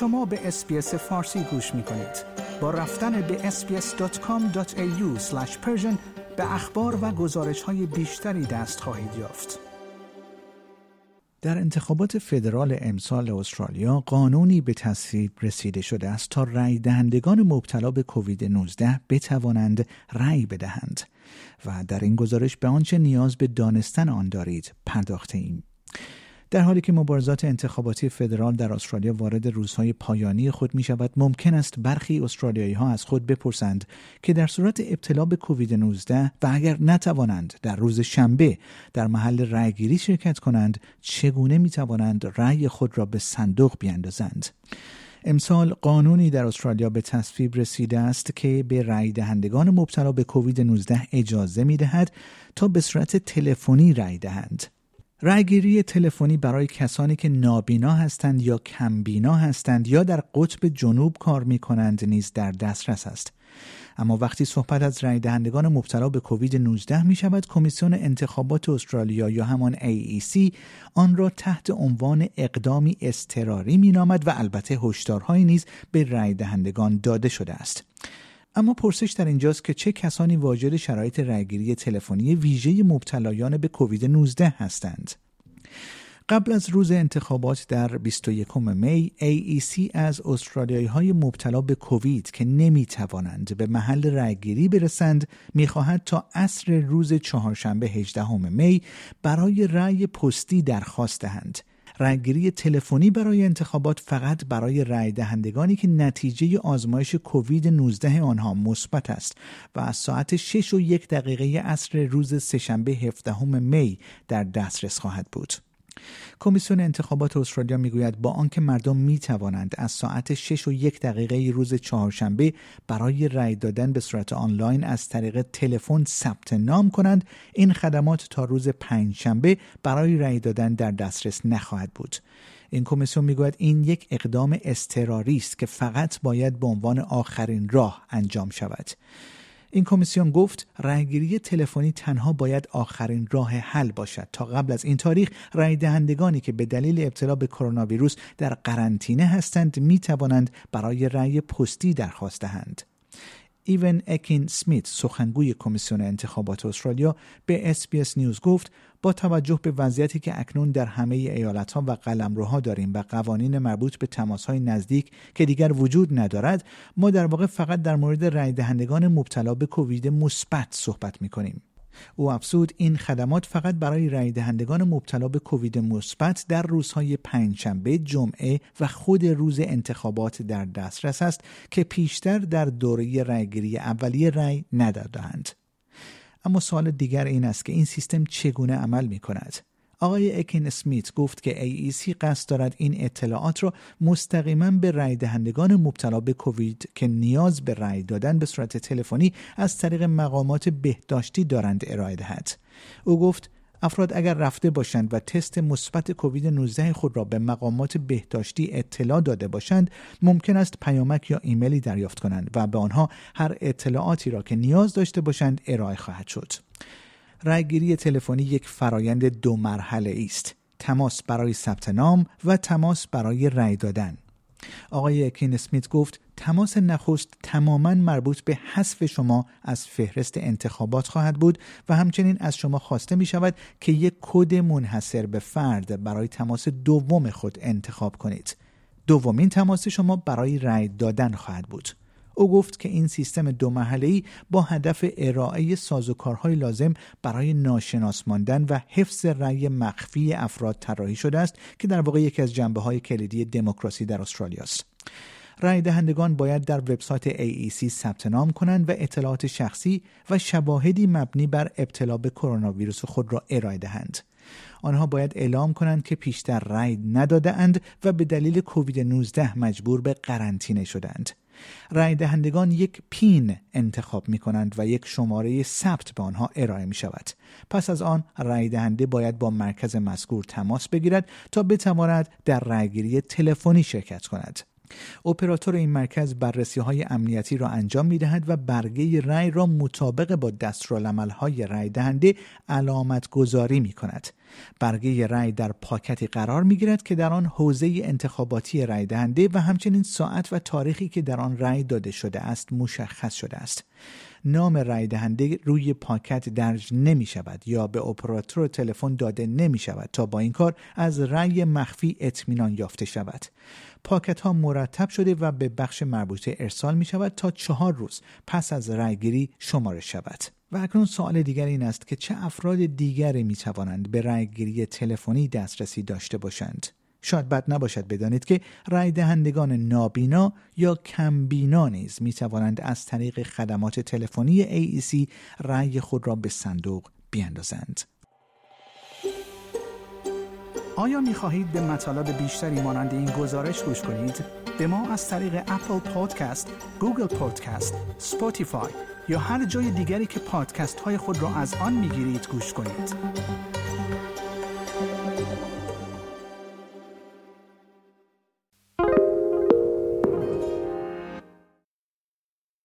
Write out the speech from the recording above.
شما به اسپیس فارسی گوش می کنید. با رفتن به sbs.com.au به اخبار و گزارش های بیشتری دست خواهید یافت. در انتخابات فدرال امسال استرالیا قانونی به تصویب رسیده شده است تا رای دهندگان مبتلا به کووید 19 بتوانند رأی بدهند و در این گزارش به آنچه نیاز به دانستن آن دارید پرداخته ایم. در حالی که مبارزات انتخاباتی فدرال در استرالیا وارد روزهای پایانی خود می شود ممکن است برخی استرالیایی ها از خود بپرسند که در صورت ابتلا به کووید 19 و اگر نتوانند در روز شنبه در محل رأیگیری شرکت کنند چگونه می توانند رأی خود را به صندوق بیاندازند امسال قانونی در استرالیا به تصویب رسیده است که به رأی دهندگان مبتلا به کووید 19 اجازه می دهد تا به صورت تلفنی رأی دهند. رأیگیری تلفنی برای کسانی که نابینا هستند یا کمبینا هستند یا در قطب جنوب کار می کنند نیز در دسترس است. اما وقتی صحبت از رای دهندگان مبتلا به کووید 19 می شود کمیسیون انتخابات استرالیا یا همان AEC آن را تحت عنوان اقدامی اضطراری می نامد و البته هشدارهایی نیز به رای دهندگان داده شده است. اما پرسش در اینجاست که چه کسانی واجد شرایط رأیگیری تلفنی ویژه مبتلایان به کووید 19 هستند؟ قبل از روز انتخابات در 21 می AEC از استرالیایی های مبتلا به کووید که نمی توانند به محل رأیگیری برسند می‌خواهد تا عصر روز چهارشنبه 18 می برای رأی پستی درخواست دهند. رأیگیری تلفنی برای انتخابات فقط برای رأی دهندگانی که نتیجه آزمایش کووید 19 آنها مثبت است و از ساعت 6 و یک دقیقه عصر روز سهشنبه 17 می در دسترس خواهد بود. کمیسیون انتخابات استرالیا می‌گوید با آنکه مردم می توانند از ساعت 6 و یک دقیقه روز چهارشنبه برای رأی دادن به صورت آنلاین از طریق تلفن ثبت نام کنند این خدمات تا روز پنجشنبه برای رأی دادن در دسترس نخواهد بود. این کمیسیون می‌گوید این یک اقدام اضطراری است که فقط باید به عنوان آخرین راه انجام شود. این کمیسیون گفت رأیگیری تلفنی تنها باید آخرین راه حل باشد تا قبل از این تاریخ رأی دهندگانی که به دلیل ابتلا به کرونا ویروس در قرنطینه هستند می توانند برای رأی پستی درخواست دهند. ایون اکین سمیت سخنگوی کمیسیون انتخابات استرالیا به SBS نیوز گفت با توجه به وضعیتی که اکنون در همه ایالت ها و قلمروها داریم و قوانین مربوط به تماس های نزدیک که دیگر وجود ندارد ما در واقع فقط در مورد رای دهندگان مبتلا به کووید مثبت صحبت می کنیم او افزود این خدمات فقط برای رای دهندگان مبتلا به کووید مثبت در روزهای پنجشنبه، جمعه و خود روز انتخابات در دسترس است که پیشتر در دوره رأیگیری اولیه رأی ندادند. اما سوال دیگر این است که این سیستم چگونه عمل می کند؟ آقای اکین اسمیت گفت که AEC قصد دارد این اطلاعات را مستقیما به رای دهندگان مبتلا به کووید که نیاز به رای دادن به صورت تلفنی از طریق مقامات بهداشتی دارند ارائه دهد. او گفت افراد اگر رفته باشند و تست مثبت کووید 19 خود را به مقامات بهداشتی اطلاع داده باشند ممکن است پیامک یا ایمیلی دریافت کنند و به آنها هر اطلاعاتی را که نیاز داشته باشند ارائه خواهد شد رأیگیری تلفنی یک فرایند دو مرحله است تماس برای ثبت نام و تماس برای رأی دادن آقای اکین اسمیت گفت تماس نخست تماما مربوط به حذف شما از فهرست انتخابات خواهد بود و همچنین از شما خواسته می شود که یک کد منحصر به فرد برای تماس دوم خود انتخاب کنید. دومین تماس شما برای رأی دادن خواهد بود. او گفت که این سیستم دو ای با هدف ارائه سازوکارهای لازم برای ناشناس ماندن و حفظ رأی مخفی افراد طراحی شده است که در واقع یکی از جنبه های کلیدی دموکراسی در استرالیا است. رای دهندگان باید در وبسایت AEC ثبت نام کنند و اطلاعات شخصی و شواهدی مبنی بر ابتلا به کرونا ویروس خود را ارائه دهند. آنها باید اعلام کنند که پیشتر رای نداده اند و به دلیل کووید 19 مجبور به قرنطینه شدند. رای دهندگان یک پین انتخاب می کنند و یک شماره ثبت به آنها ارائه می شود. پس از آن رای دهنده باید با مرکز مذکور تماس بگیرد تا بتواند در رایگیری تلفنی شرکت کند. اپراتور این مرکز بررسی های امنیتی را انجام می دهد و برگه رأی را مطابق با دستورالعمل های رأی دهنده علامت گذاری می کند. برگه رأی در پاکتی قرار می گیرد که در آن حوزه انتخاباتی رأی دهنده و همچنین ساعت و تاریخی که در آن رأی داده شده است مشخص شده است. نام رای دهنده روی پاکت درج نمی شود یا به اپراتور تلفن داده نمی شود تا با این کار از رأی مخفی اطمینان یافته شود. پاکت ها مرتب شده و به بخش مربوطه ارسال می شود تا چهار روز پس از رأیگیری شمارش شود. و اکنون سوال دیگر این است که چه افراد دیگری می توانند به رأیگیری تلفنی دسترسی داشته باشند؟ شاید بد نباشد بدانید که رای دهندگان نابینا یا کمبینا نیز می توانند از طریق خدمات تلفنی AEC رأی خود را به صندوق بیاندازند. آیا می خواهید به مطالب بیشتری مانند این گزارش گوش کنید؟ به ما از طریق Apple Podcast، Google Podcast، Spotify یا هر جای دیگری که پادکست های خود را از آن می گیرید گوش کنید.